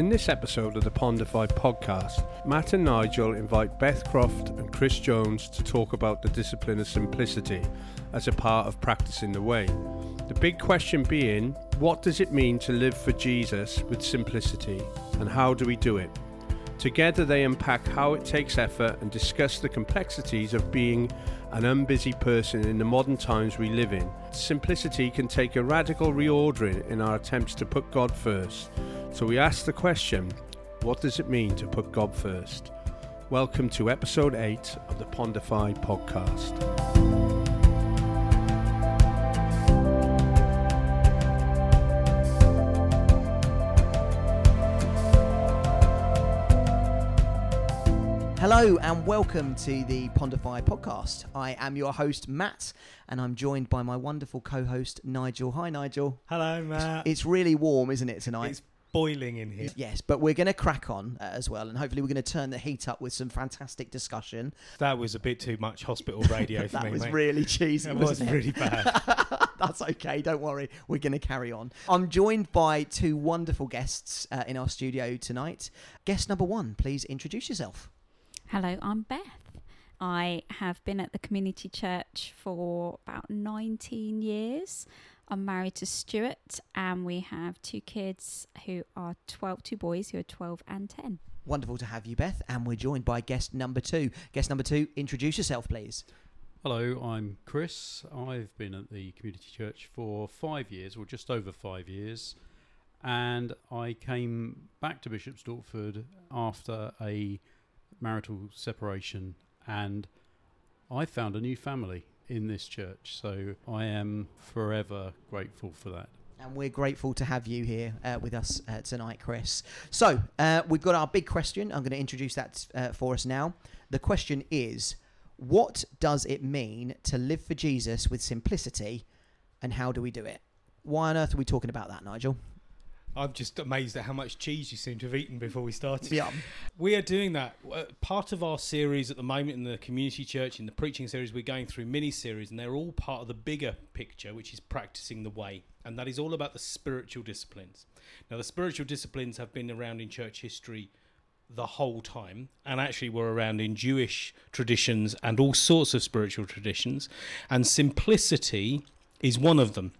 In this episode of the Pondify podcast, Matt and Nigel invite Beth Croft and Chris Jones to talk about the discipline of simplicity as a part of practicing the way. The big question being, what does it mean to live for Jesus with simplicity and how do we do it? Together they unpack how it takes effort and discuss the complexities of being an unbusy person in the modern times we live in. Simplicity can take a radical reordering in our attempts to put God first. So we ask the question what does it mean to put God first? Welcome to episode 8 of the Pondify podcast. Hello and welcome to the Pondify podcast. I am your host, Matt, and I'm joined by my wonderful co host, Nigel. Hi, Nigel. Hello, Matt. It's really warm, isn't it, tonight? It's boiling in here. Yes, but we're going to crack on uh, as well, and hopefully, we're going to turn the heat up with some fantastic discussion. That was a bit too much hospital radio for that me, That was mate. really cheesy. That was really bad. That's okay. Don't worry. We're going to carry on. I'm joined by two wonderful guests uh, in our studio tonight. Guest number one, please introduce yourself. Hello, I'm Beth. I have been at the community church for about 19 years. I'm married to Stuart, and we have two kids who are 12, two boys who are 12 and 10. Wonderful to have you, Beth. And we're joined by guest number two. Guest number two, introduce yourself, please. Hello, I'm Chris. I've been at the community church for five years, or just over five years, and I came back to Bishop Stortford after a marital separation, and I found a new family in this church. So I am forever grateful for that. And we're grateful to have you here uh, with us uh, tonight, Chris. So, uh, we've got our big question. I'm going to introduce that uh, for us now. The question is What does it mean to live for Jesus with simplicity, and how do we do it? Why on earth are we talking about that, Nigel? I'm just amazed at how much cheese you seem to have eaten before we started. Yeah. We are doing that. Uh, Part of our series at the moment in the community church, in the preaching series, we're going through mini series, and they're all part of the bigger picture, which is practicing the way. And that is all about the spiritual disciplines. Now, the spiritual disciplines have been around in church history the whole time and actually were around in Jewish traditions and all sorts of spiritual traditions. And simplicity is one of them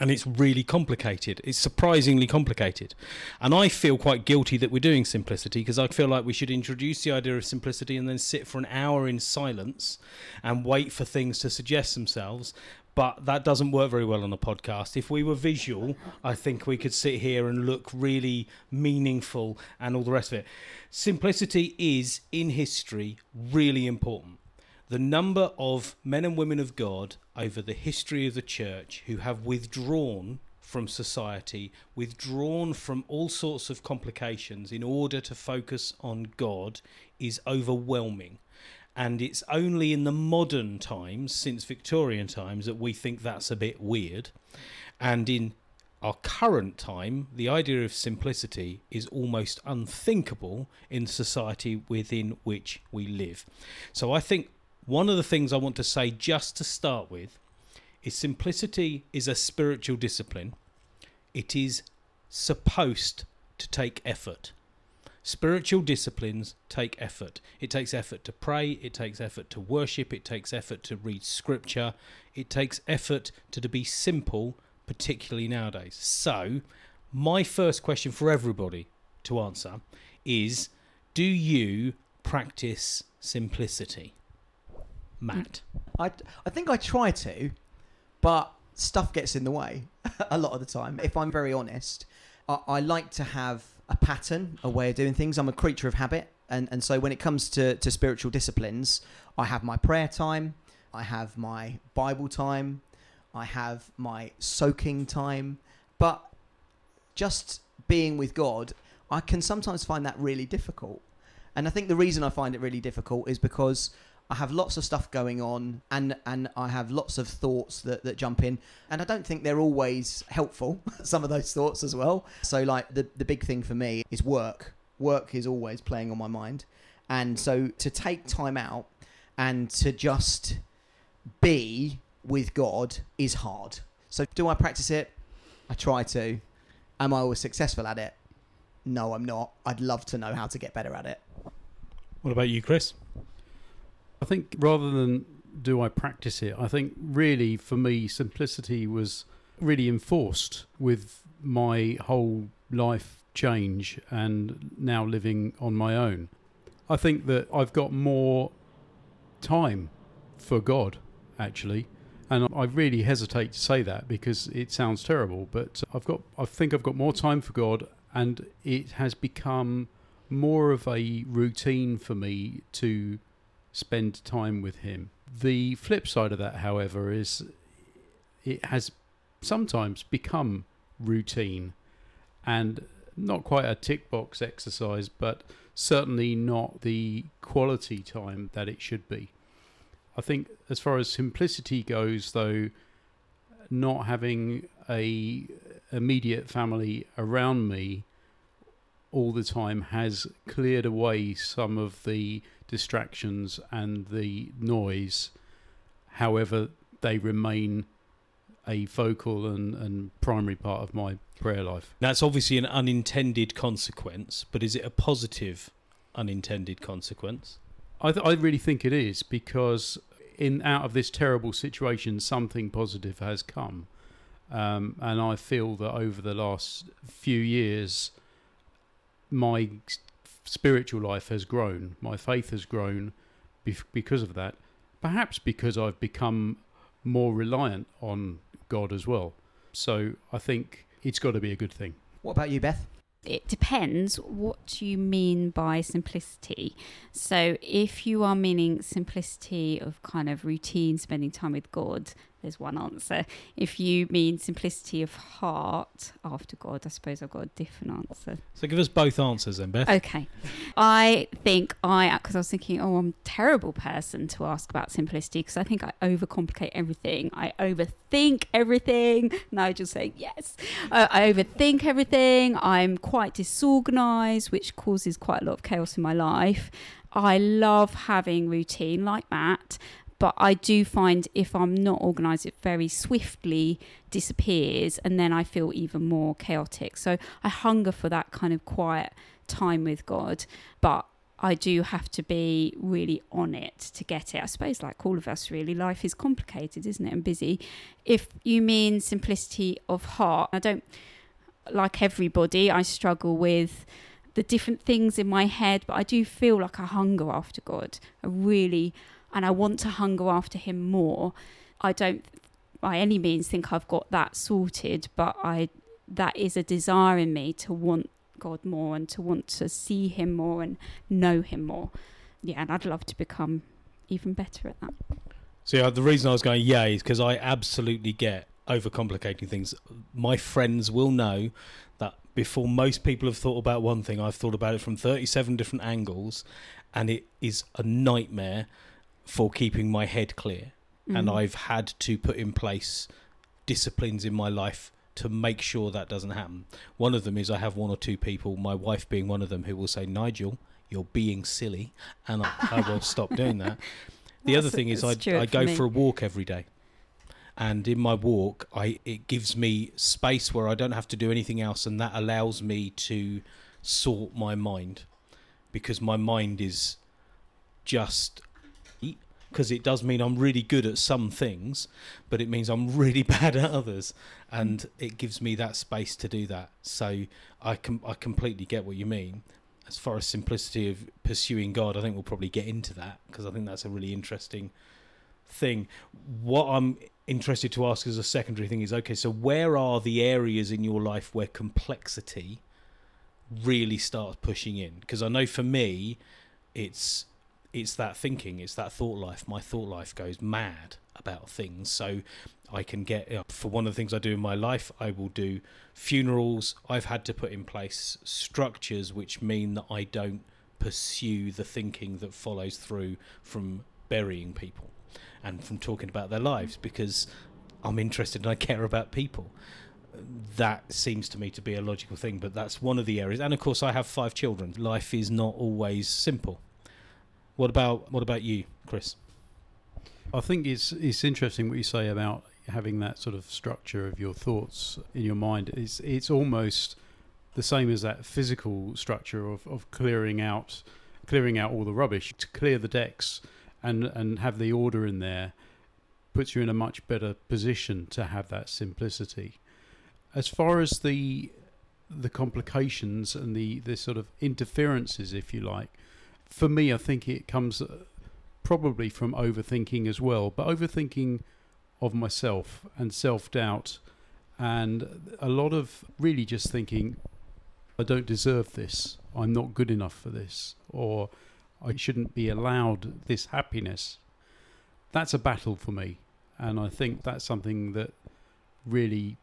and it's really complicated. It's surprisingly complicated. And I feel quite guilty that we're doing simplicity because I feel like we should introduce the idea of simplicity and then sit for an hour in silence and wait for things to suggest themselves. But that doesn't work very well on a podcast. If we were visual, I think we could sit here and look really meaningful and all the rest of it. Simplicity is, in history, really important the number of men and women of God over the history of the church who have withdrawn from society, withdrawn from all sorts of complications in order to focus on God is overwhelming. And it's only in the modern times, since Victorian times, that we think that's a bit weird. And in our current time, the idea of simplicity is almost unthinkable in society within which we live. So I think one of the things I want to say just to start with is simplicity is a spiritual discipline. It is supposed to take effort. Spiritual disciplines take effort. It takes effort to pray, it takes effort to worship, it takes effort to read scripture, it takes effort to, to be simple, particularly nowadays. So, my first question for everybody to answer is Do you practice simplicity? Matt. I, I think I try to, but stuff gets in the way a lot of the time. If I'm very honest, I, I like to have a pattern, a way of doing things. I'm a creature of habit. And, and so when it comes to, to spiritual disciplines, I have my prayer time, I have my Bible time, I have my soaking time. But just being with God, I can sometimes find that really difficult. And I think the reason I find it really difficult is because I have lots of stuff going on and and I have lots of thoughts that, that jump in. And I don't think they're always helpful some of those thoughts as well. So like the the big thing for me is work. Work is always playing on my mind. And so to take time out and to just be with God is hard. So do I practice it? I try to. Am I always successful at it? No, I'm not. I'd love to know how to get better at it. What about you, Chris? I think rather than do I practice it, I think really for me, simplicity was really enforced with my whole life change and now living on my own. I think that I've got more time for God, actually. And I really hesitate to say that because it sounds terrible, but I've got I think I've got more time for God and it has become more of a routine for me to spend time with him. The flip side of that, however, is it has sometimes become routine and not quite a tick box exercise, but certainly not the quality time that it should be. I think, as far as simplicity goes, though, not having a immediate family around me all the time has cleared away some of the distractions and the noise. However, they remain a focal and, and primary part of my prayer life. Now, That's obviously an unintended consequence, but is it a positive unintended consequence? I, th- I really think it is because in out of this terrible situation, something positive has come, um, and I feel that over the last few years, my spiritual life has grown, my faith has grown bef- because of that. Perhaps because I've become more reliant on God as well. So I think it's got to be a good thing. What about you, Beth? it depends what you mean by simplicity. So, if you are meaning simplicity of kind of routine, spending time with God, there's one answer. If you mean simplicity of heart after God, I suppose I've got a different answer. So give us both answers then, Beth. Okay. I think I, because I was thinking, oh, I'm a terrible person to ask about simplicity because I think I overcomplicate everything. I overthink everything. Nigel saying yes. Uh, I overthink everything. I'm quite disorganized, which causes quite a lot of chaos in my life. I love having routine like Matt, but I do find if I'm not organized, it very swiftly disappears, and then I feel even more chaotic. So I hunger for that kind of quiet time with God, but I do have to be really on it to get it. I suppose, like all of us, really, life is complicated, isn't it, and busy. If you mean simplicity of heart, I don't, like everybody, I struggle with the different things in my head, but I do feel like I hunger after God. I really, and I want to hunger after Him more. I don't by any means think I've got that sorted, but I that is a desire in me to want God more and to want to see Him more and know Him more. Yeah, and I'd love to become even better at that. So yeah, the reason I was going yay is because I absolutely get overcomplicating things. My friends will know that before most people have thought about one thing, I've thought about it from 37 different angles, and it is a nightmare for keeping my head clear. And Mm. I've had to put in place disciplines in my life to make sure that doesn't happen. One of them is I have one or two people, my wife being one of them, who will say, Nigel, you're being silly, and I, I will stop doing that. The other thing is I, I go me. for a walk every day. And in my walk, I it gives me space where I don't have to do anything else, and that allows me to sort my mind because my mind is just because it does mean I'm really good at some things, but it means I'm really bad at others, and it gives me that space to do that. So I com- I completely get what you mean. As far as simplicity of pursuing God, I think we'll probably get into that because I think that's a really interesting thing. What I'm interested to ask as a secondary thing is okay, so where are the areas in your life where complexity really starts pushing in? Because I know for me, it's it's that thinking, it's that thought life. My thought life goes mad about things. So I can get, you know, for one of the things I do in my life, I will do funerals. I've had to put in place structures which mean that I don't pursue the thinking that follows through from burying people and from talking about their lives mm. because I'm interested and I care about people. That seems to me to be a logical thing, but that's one of the areas. And of course, I have five children. Life is not always simple. What about what about you, Chris? I think it's it's interesting what you say about having that sort of structure of your thoughts in your mind. It's it's almost the same as that physical structure of, of clearing out clearing out all the rubbish to clear the decks and and have the order in there puts you in a much better position to have that simplicity. As far as the the complications and the the sort of interferences, if you like, for me, I think it comes uh, probably from overthinking as well, but overthinking of myself and self doubt, and a lot of really just thinking, I don't deserve this, I'm not good enough for this, or I shouldn't be allowed this happiness. That's a battle for me, and I think that's something that really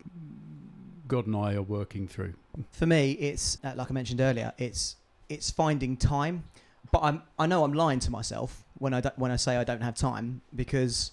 God and I are working through. For me, it's uh, like I mentioned earlier. It's it's finding time, but I'm I know I'm lying to myself when I don't, when I say I don't have time because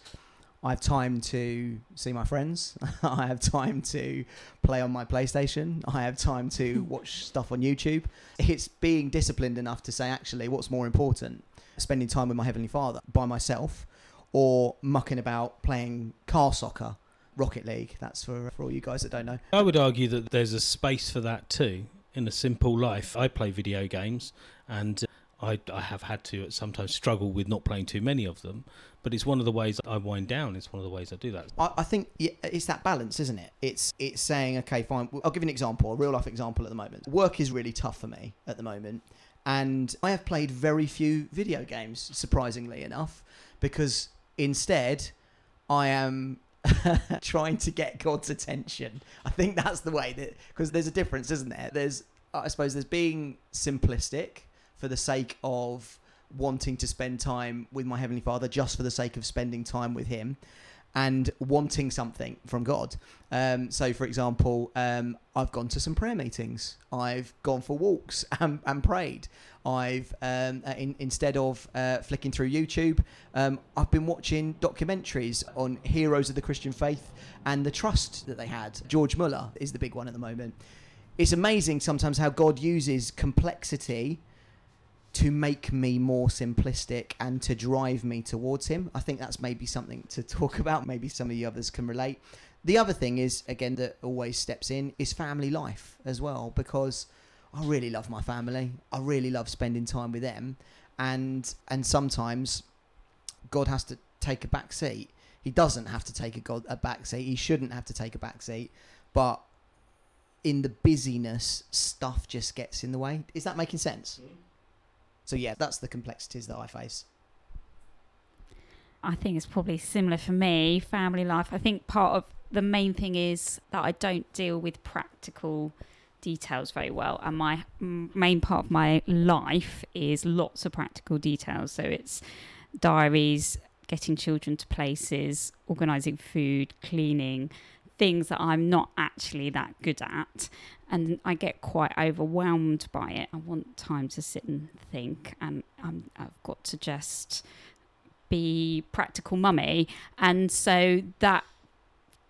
I have time to see my friends. I have time to play on my PlayStation. I have time to watch stuff on YouTube. It's being disciplined enough to say actually what's more important: spending time with my heavenly Father by myself, or mucking about playing car soccer Rocket League. That's for for all you guys that don't know. I would argue that there's a space for that too in a simple life. I play video games and I, I have had to sometimes struggle with not playing too many of them, but it's one of the ways I wind down. It's one of the ways I do that. I, I think it's that balance, isn't it? It's it's saying, okay, fine. I'll give you an example, a real life example at the moment. Work is really tough for me at the moment, and I have played very few video games, surprisingly enough, because instead I am trying to get God's attention. I think that's the way that because there's a difference, isn't there? There's I suppose there's being simplistic for the sake of wanting to spend time with my heavenly Father, just for the sake of spending time with Him, and wanting something from God. Um, so, for example, um, I've gone to some prayer meetings. I've gone for walks and, and prayed. I've um, uh, in, instead of uh, flicking through YouTube, um, I've been watching documentaries on heroes of the Christian faith and the trust that they had. George Muller is the big one at the moment. It's amazing sometimes how God uses complexity to make me more simplistic and to drive me towards him. I think that's maybe something to talk about. Maybe some of the others can relate. The other thing is, again, that always steps in is family life as well, because I really love my family. I really love spending time with them, and and sometimes God has to take a back seat. He doesn't have to take a God a back seat. He shouldn't have to take a back seat, but in the busyness, stuff just gets in the way. Is that making sense? Mm-hmm. So yeah, that's the complexities that I face. I think it's probably similar for me, family life. I think part of the main thing is that I don't deal with practical details very well, and my main part of my life is lots of practical details. So it's diaries, getting children to places, organising food, cleaning, things that I'm not actually that good at. And I get quite overwhelmed by it. I want time to sit and think, and I'm, I've got to just be practical mummy. And so that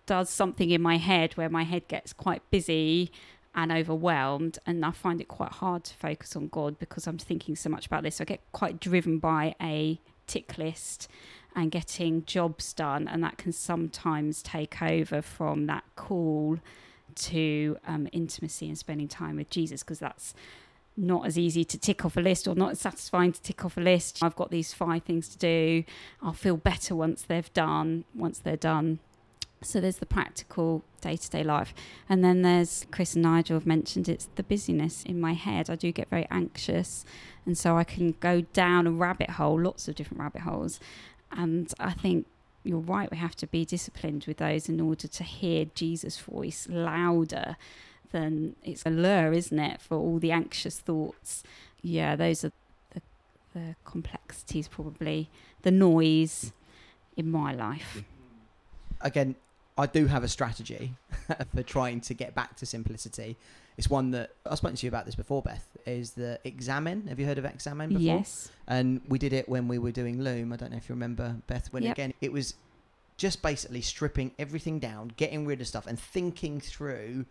does something in my head where my head gets quite busy and overwhelmed and I find it quite hard to focus on God because I'm thinking so much about this. So I get quite driven by a tick list and getting jobs done and that can sometimes take over from that call to um, intimacy and spending time with Jesus because that's not as easy to tick off a list or not as satisfying to tick off a list. I've got these five things to do. I'll feel better once they've done, once they're done. So there's the practical day to day life. And then there's Chris and Nigel have mentioned it's the busyness in my head. I do get very anxious. And so I can go down a rabbit hole, lots of different rabbit holes. And I think you're right, we have to be disciplined with those in order to hear Jesus' voice louder than it's a lure, isn't it, for all the anxious thoughts. Yeah, those are the, the complexities, probably, the noise in my life. Again, I do have a strategy for trying to get back to simplicity. It's one that I've spoken to you about this before, Beth. Is the Examen? Have you heard of Examen before? Yes. And we did it when we were doing Loom. I don't know if you remember, Beth. When Yep. again, it was just basically stripping everything down, getting rid of stuff, and thinking through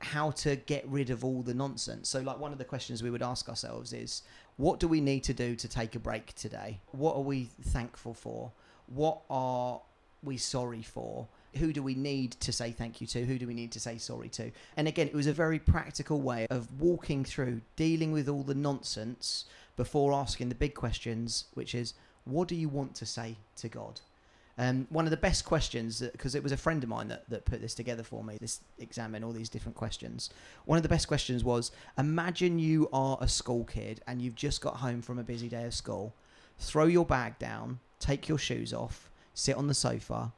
how to get rid of all the nonsense. So, like, one of the questions we would ask ourselves is, what do we need to do to take a break today? What are we thankful for? What are we sorry for? Who do we need to say thank you to? Who do we need to say sorry to? And again, it was a very practical way of walking through dealing with all the nonsense before asking the big questions, which is, what do you want to say to God? Um, one of the best questions, because it was a friend of mine that, that put this together for me, this Examen all these different questions. One of the best questions was Imagine you are a school kid and you've just got home from a busy day of school. Throw your bag down, take your shoes off, sit on the sofa.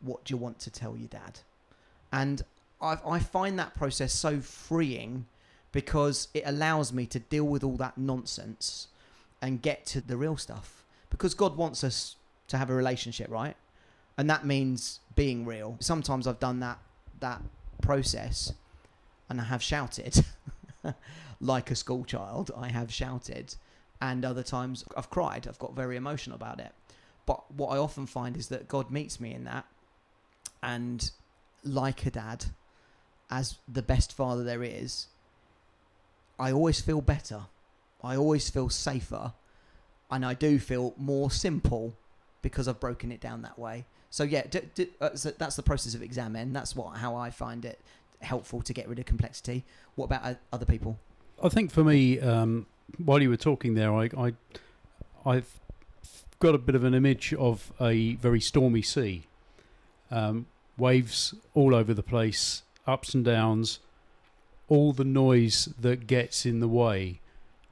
What do you want to tell your dad? And i I find that process so freeing because it allows me to deal with all that nonsense and get to the real stuff. Because God wants us to have a relationship, right? And that means being real. Sometimes I've done that that process and I have shouted like a school child. I have shouted and other times I've cried. I've got very emotional about it. But what I often find is that God meets me in that and like a dad as the best father there is, I always feel better. I always feel safer and I do feel more simple because I've broken it down that way. So yeah, d- d- uh, so that's the process of Examen. That's what how I find it helpful to get rid of complexity. What about uh, other people? I think for me, um, while you were talking there, I, I I've got a bit of an image of a very stormy sea, um, waves all over the place, ups and downs, all the noise that gets in the way,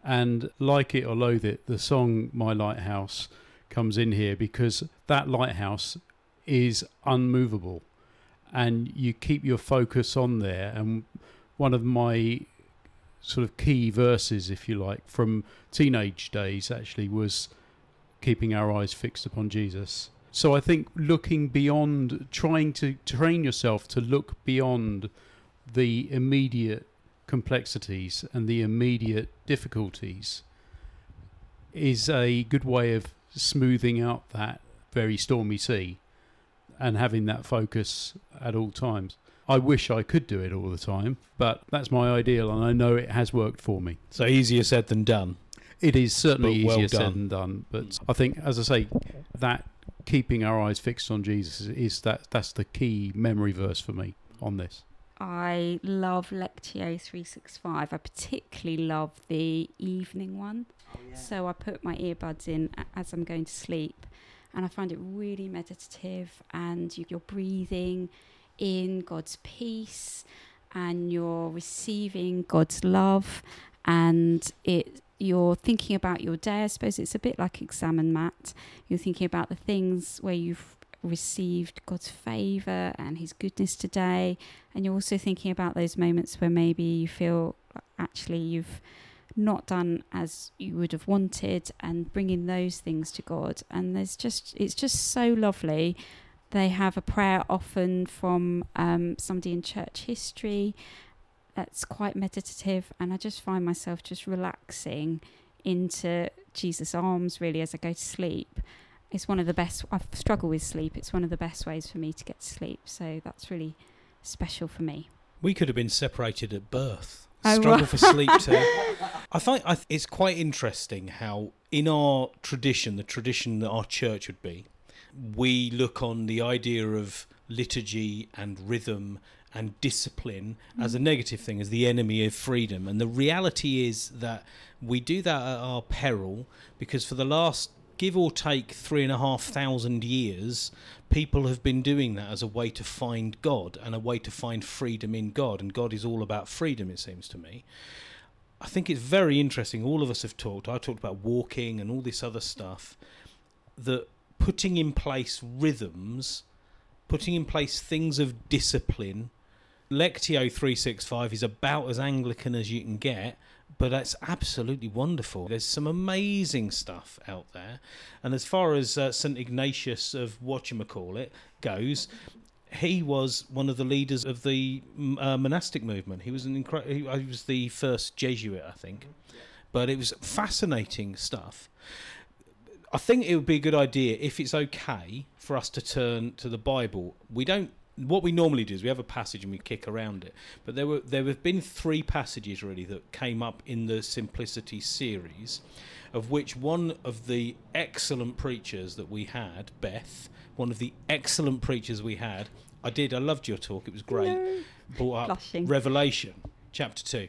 and like it or loathe it, the song "My Lighthouse." comes in here because that lighthouse is unmovable. And you keep your focus on there. And one of my sort of key verses if you like from teenage days actually was keeping our eyes fixed upon Jesus so i think looking beyond trying to train yourself to look beyond the immediate complexities and the immediate difficulties is a good way of smoothing out that very stormy sea and having that focus at all times. I wish I could do it all the time, but that's my ideal, and I know it has worked for me. So easier said than done. It is certainly well easier done. said than done, but I think, as I say, that keeping our eyes fixed on Jesus is that that's the key memory verse for me on this. I love Lectio 365. I particularly love the evening one. Oh, so I put my earbuds in as I'm going to sleep, and I find it really meditative. And you're breathing in God's peace, and you're receiving God's love, and it you're thinking about your day. I suppose it's a bit like Examen Matt. You're thinking about the things where you've received God's favor and His goodness today, and you're also thinking about those moments where maybe you feel actually you've not done as you would have wanted and bringing those things to God and there's just it's just so lovely they have a prayer often from um, somebody in church history that's quite meditative and I just find myself just relaxing into Jesus arms really as I go to sleep it's one of the best I struggle with sleep it's one of the best ways for me to get to sleep so that's really special for me We could have been separated at birth. Oh, Struggle right. for sleep too. I find I th- it's quite interesting how, in our tradition, the tradition that our church would be, we look on the idea of liturgy and rhythm and discipline as mm. a negative thing, as the enemy of freedom. And the reality is that we do that at our peril because for the last give or take three and a half thousand years, people have been doing that as a way to find God and a way to find freedom in God. And God is all about freedom, it seems to me. I think it's very interesting. All of us have talked. I talked about walking and all this other stuff. That putting in place rhythms, putting in place things of discipline. Lectio 365 is about as Anglican as you can get, but that's absolutely wonderful. There's some amazing stuff out there. And as far as uh, St. Ignatius of whatchamacallit goes, he was one of the leaders of the mm, uh, monastic movement. He was an incre- he he was the first Jesuit, I think. But it was fascinating stuff. I think it would be a good idea if it's okay for us to turn to the Bible. We don't. What we normally do is we have a passage and we kick around it. But there were there have been three passages really that came up in the Simplicity series, of which one of the excellent preachers that we had, Beth, one of the excellent preachers we had, I did. I loved your talk. It was great. No. Brought up Blushing. Revelation chapter 2,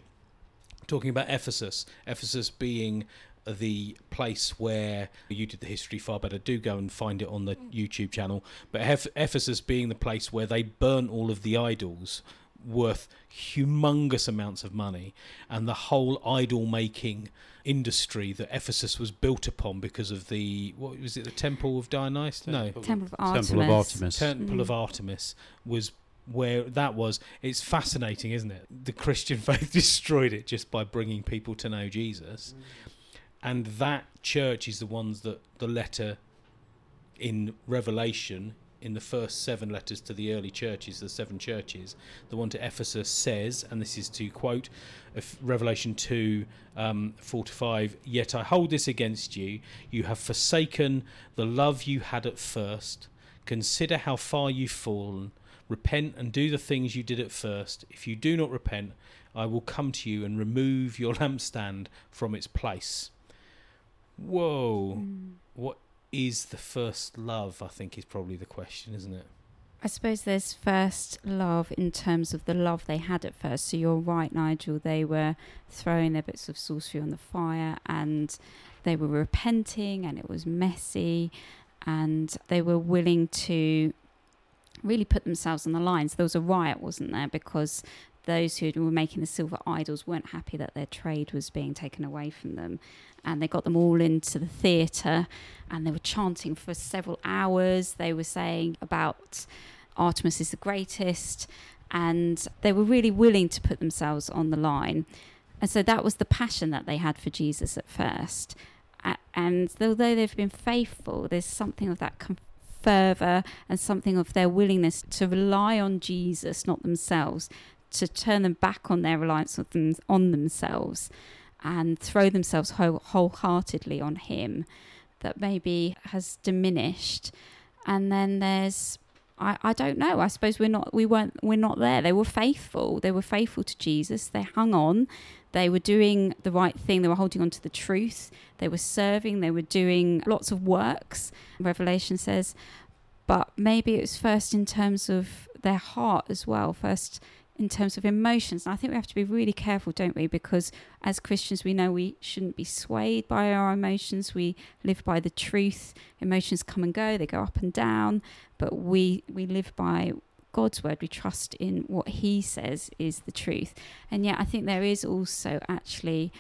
talking about Ephesus. Ephesus being the place where you did the history far better. Do go and find it on the YouTube channel. But Eph- Ephesus being the place where they burnt all of the idols worth humongous amounts of money and the whole idol making industry that Ephesus was built upon because of the what was it the temple of Dionysus no Temple of Artemis. Temple of Artemis. Temple of Mm. Artemis was where that was. It's fascinating, isn't it? The Christian faith destroyed it just by bringing people to know Jesus, and that church is the ones that the letter in Revelation. In the first seven letters to the early churches, the seven churches, the one to Ephesus says, and this is to quote Revelation 2 um, 4 to 5 Yet I hold this against you. You have forsaken the love you had at first. Consider how far you've fallen. Repent and do the things you did at first. If you do not repent, I will come to you and remove your lampstand from its place. Whoa. Mm. What is the first love? I think is probably the question, isn't it? I suppose there's first love in terms of the love they had at first. So you're right, Nigel. They were throwing their bits of sorcery on the fire and they were repenting and it was messy and they were willing to really put themselves on the line. So there was a riot, wasn't there? Because those who were making the silver idols weren't happy that their trade was being taken away from them. And they got them all into the theatre and they were chanting for several hours. They were saying about Artemis is the greatest. And they were really willing to put themselves on the line. And so that was the passion that they had for Jesus at first. And although they've been faithful, there's something of that fervour and something of their willingness to rely on Jesus, not themselves, to turn them back on their reliance on, them, on themselves and throw themselves whole, wholeheartedly on Him that maybe has diminished. And then there's I, I don't know. I suppose we're not we weren't we're not there. They were faithful. They were faithful to Jesus. They hung on. They were doing the right thing. They were holding on to the truth. They were serving. They were doing lots of works. Revelation says, but maybe it was first in terms of their heart as well. First in terms of emotions. And I think we have to be really careful, don't we? Because as Christians, we know we shouldn't be swayed by our emotions. We live by the truth. Emotions come and go, they go up and down, but we we live by God's word. We trust in what He says is the truth. And yet, I think there is also actually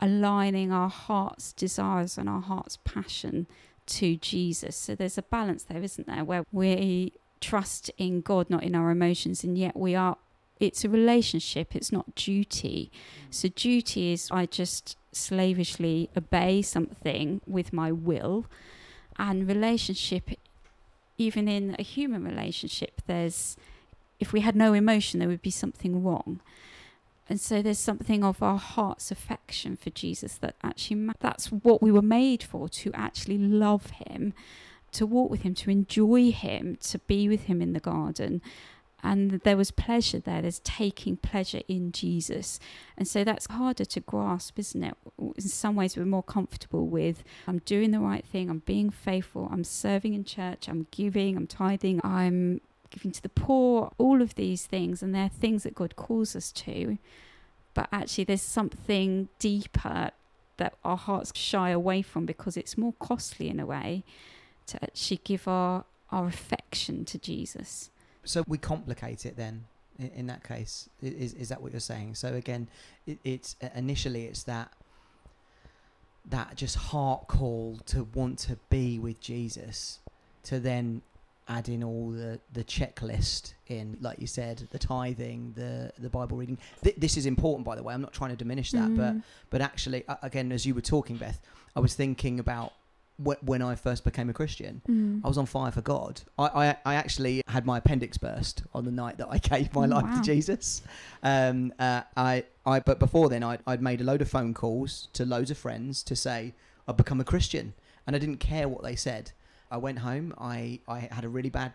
aligning our heart's desires and our heart's passion to Jesus. So there's a balance there, isn't there, where we trust in God, not in our emotions, and yet we are. It's a relationship. It's not duty. So duty is I just slavishly obey something with my will, and relationship, even in a human relationship, there's if we had no emotion, there would be something wrong. And so there's something of our heart's affection for Jesus that actually ma- that's what we were made for to actually love him, to walk with him, to enjoy him, to be with him in the garden. And there was pleasure there. There's taking pleasure in Jesus. And so that's harder to grasp, isn't it? In some ways, we're more comfortable with I'm doing the right thing, I'm being faithful, I'm serving in church, I'm giving, I'm tithing, I'm giving to the poor, all of these things. And they're things that God calls us to. But actually, there's something deeper that our hearts shy away from because it's more costly in a way to actually give our, our affection to Jesus. So we complicate it then. In, in that case, is is that what you're saying? So again, it, it's initially it's that that just heart call to want to be with Jesus, to then add in all the the checklist in, like you said, the tithing, the the Bible reading. Th- this is important, by the way. I'm not trying to diminish that, but Mm. but actually, uh, again, as you were talking, Beth, I was thinking about when I first became a Christian. Mm. I was on fire for God. I, I, I actually had my appendix burst on the night that I gave my Oh, life wow. to Jesus. Um, uh, I, I, but before then, I'd, I'd made a load of phone calls to loads of friends to say I've become a Christian, and I didn't care what they said. I went home. I, I had a really bad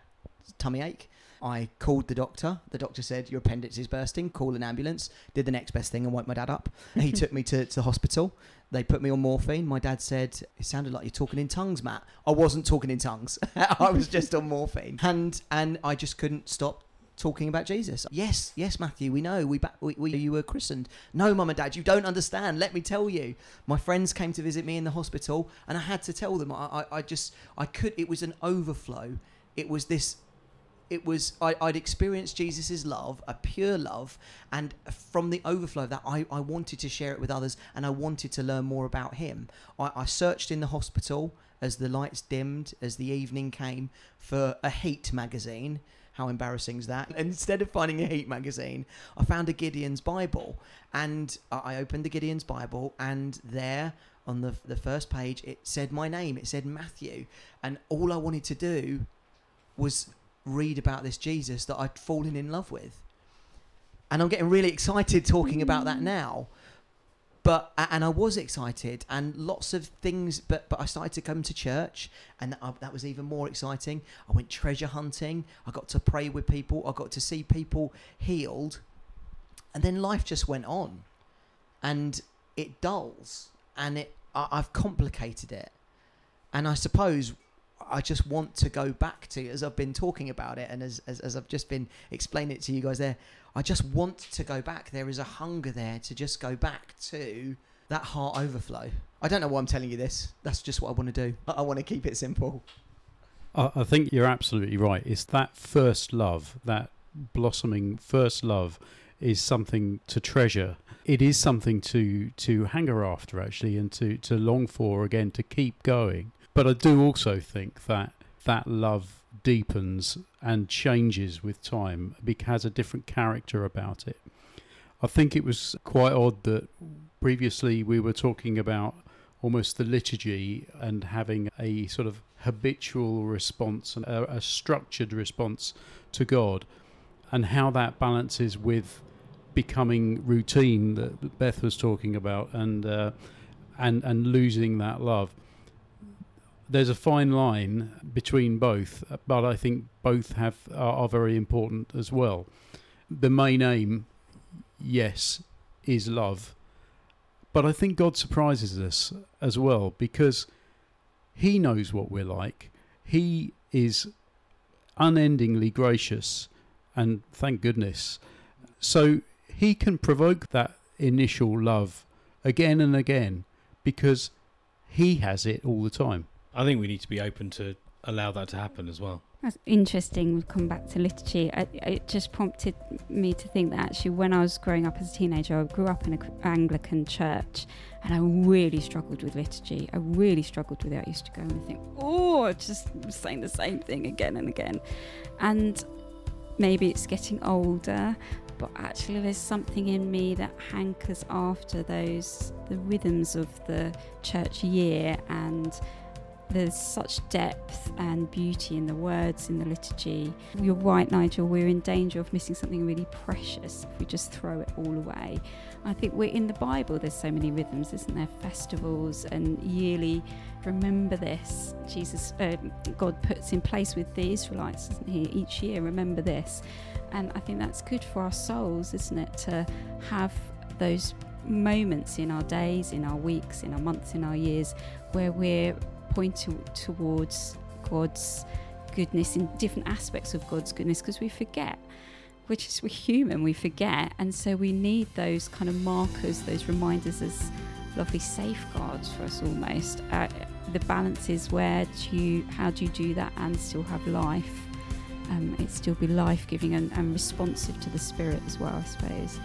tummy ache. I called the doctor. The doctor said, Your appendix is bursting, call an ambulance. Did the next best thing and woke my dad up. He took me to, to the hospital. They put me on morphine. My dad said, It sounded like you're talking in tongues, Matt. I wasn't talking in tongues. I was just on morphine. And and I just couldn't stop talking about Jesus. Yes, yes, Matthew, we know. We, ba- we, we you were christened. No, mum and dad, you don't understand. Let me tell you. My friends came to visit me in the hospital, and I had to tell them. I, I, I just, I could. It was an overflow. It was this. It was I, I'd experienced Jesus' love, a pure love, and from the overflow of that, I, I wanted to share it with others, and I wanted to learn more about Him. I, I searched in the hospital as the lights dimmed, as the evening came, for a Heat magazine. How embarrassing is that? And instead of finding a Heat magazine, I found a Gideon's Bible, and I opened the Gideon's Bible, and there on the the first page it said my name. It said Matthew, and all I wanted to do was read about this Jesus that I'd fallen in love with. And I'm getting really excited talking about that mm. now. But and I was excited and lots of things but but I started to come to church and that, that was even more exciting. I went treasure hunting. I got to pray with people. I got to see people healed. And then life just went on. And it dulls and it I, I've complicated it. And I suppose I just want to go back to as I've been talking about it and as, as, as I've just been explaining it to you guys there, I just want to go back. There is a hunger there to just go back to that heart overflow. I don't know why I'm telling you this. That's just what I want to do. I, want to keep it simple. I, I think you're absolutely right. It's that first love, that blossoming first love, is something to treasure. It is something to to hanker after actually, and to to long for again to keep going. But I do also think that that love deepens and changes with time, has a different character about it. I think it was quite odd that previously we were talking about almost the liturgy and having a sort of habitual response and a, a structured response to God, and how that balances with becoming routine that Beth was talking about, and uh, and and losing that love. There's a fine line between both, but I think both have are, are very important as well. The main aim, yes, is love, but I think God surprises us as well because He knows what we're like. He is unendingly gracious, and thank goodness. So He can provoke that initial love again and again because He has it all the time. I think we need to be open to allow that to happen as well. That's interesting. We've come back to liturgy. I, it just prompted me to think that actually, when I was growing up as a teenager, I grew up in an Anglican church, and I really struggled with liturgy. I really struggled with it. I used to go and think, "Oh, just saying the same thing again and again," and maybe it's getting older, but actually, there's something in me that hankers after those the rhythms of the church year and there's such depth and beauty in the words in the liturgy. You're right, Nigel, we're in danger of missing something really precious if we just throw it all away. I think we're in the Bible, there's so many rhythms, isn't there? Festivals and yearly remember this. Jesus, uh, God puts in place with the Israelites, doesn't He? Each year, remember this. And I think that's good for our souls, isn't it? To have those moments in our days, in our weeks, in our months, in our years where we're pointing towards God's goodness in different aspects of God's goodness because we forget. We're just we're human, we forget, and so we need those kind of markers, those reminders as lovely safeguards for us almost. Uh, the balance is where do you, how do you do that and still have life? Um, it still be life giving and, and responsive to the spirit as well, I suppose.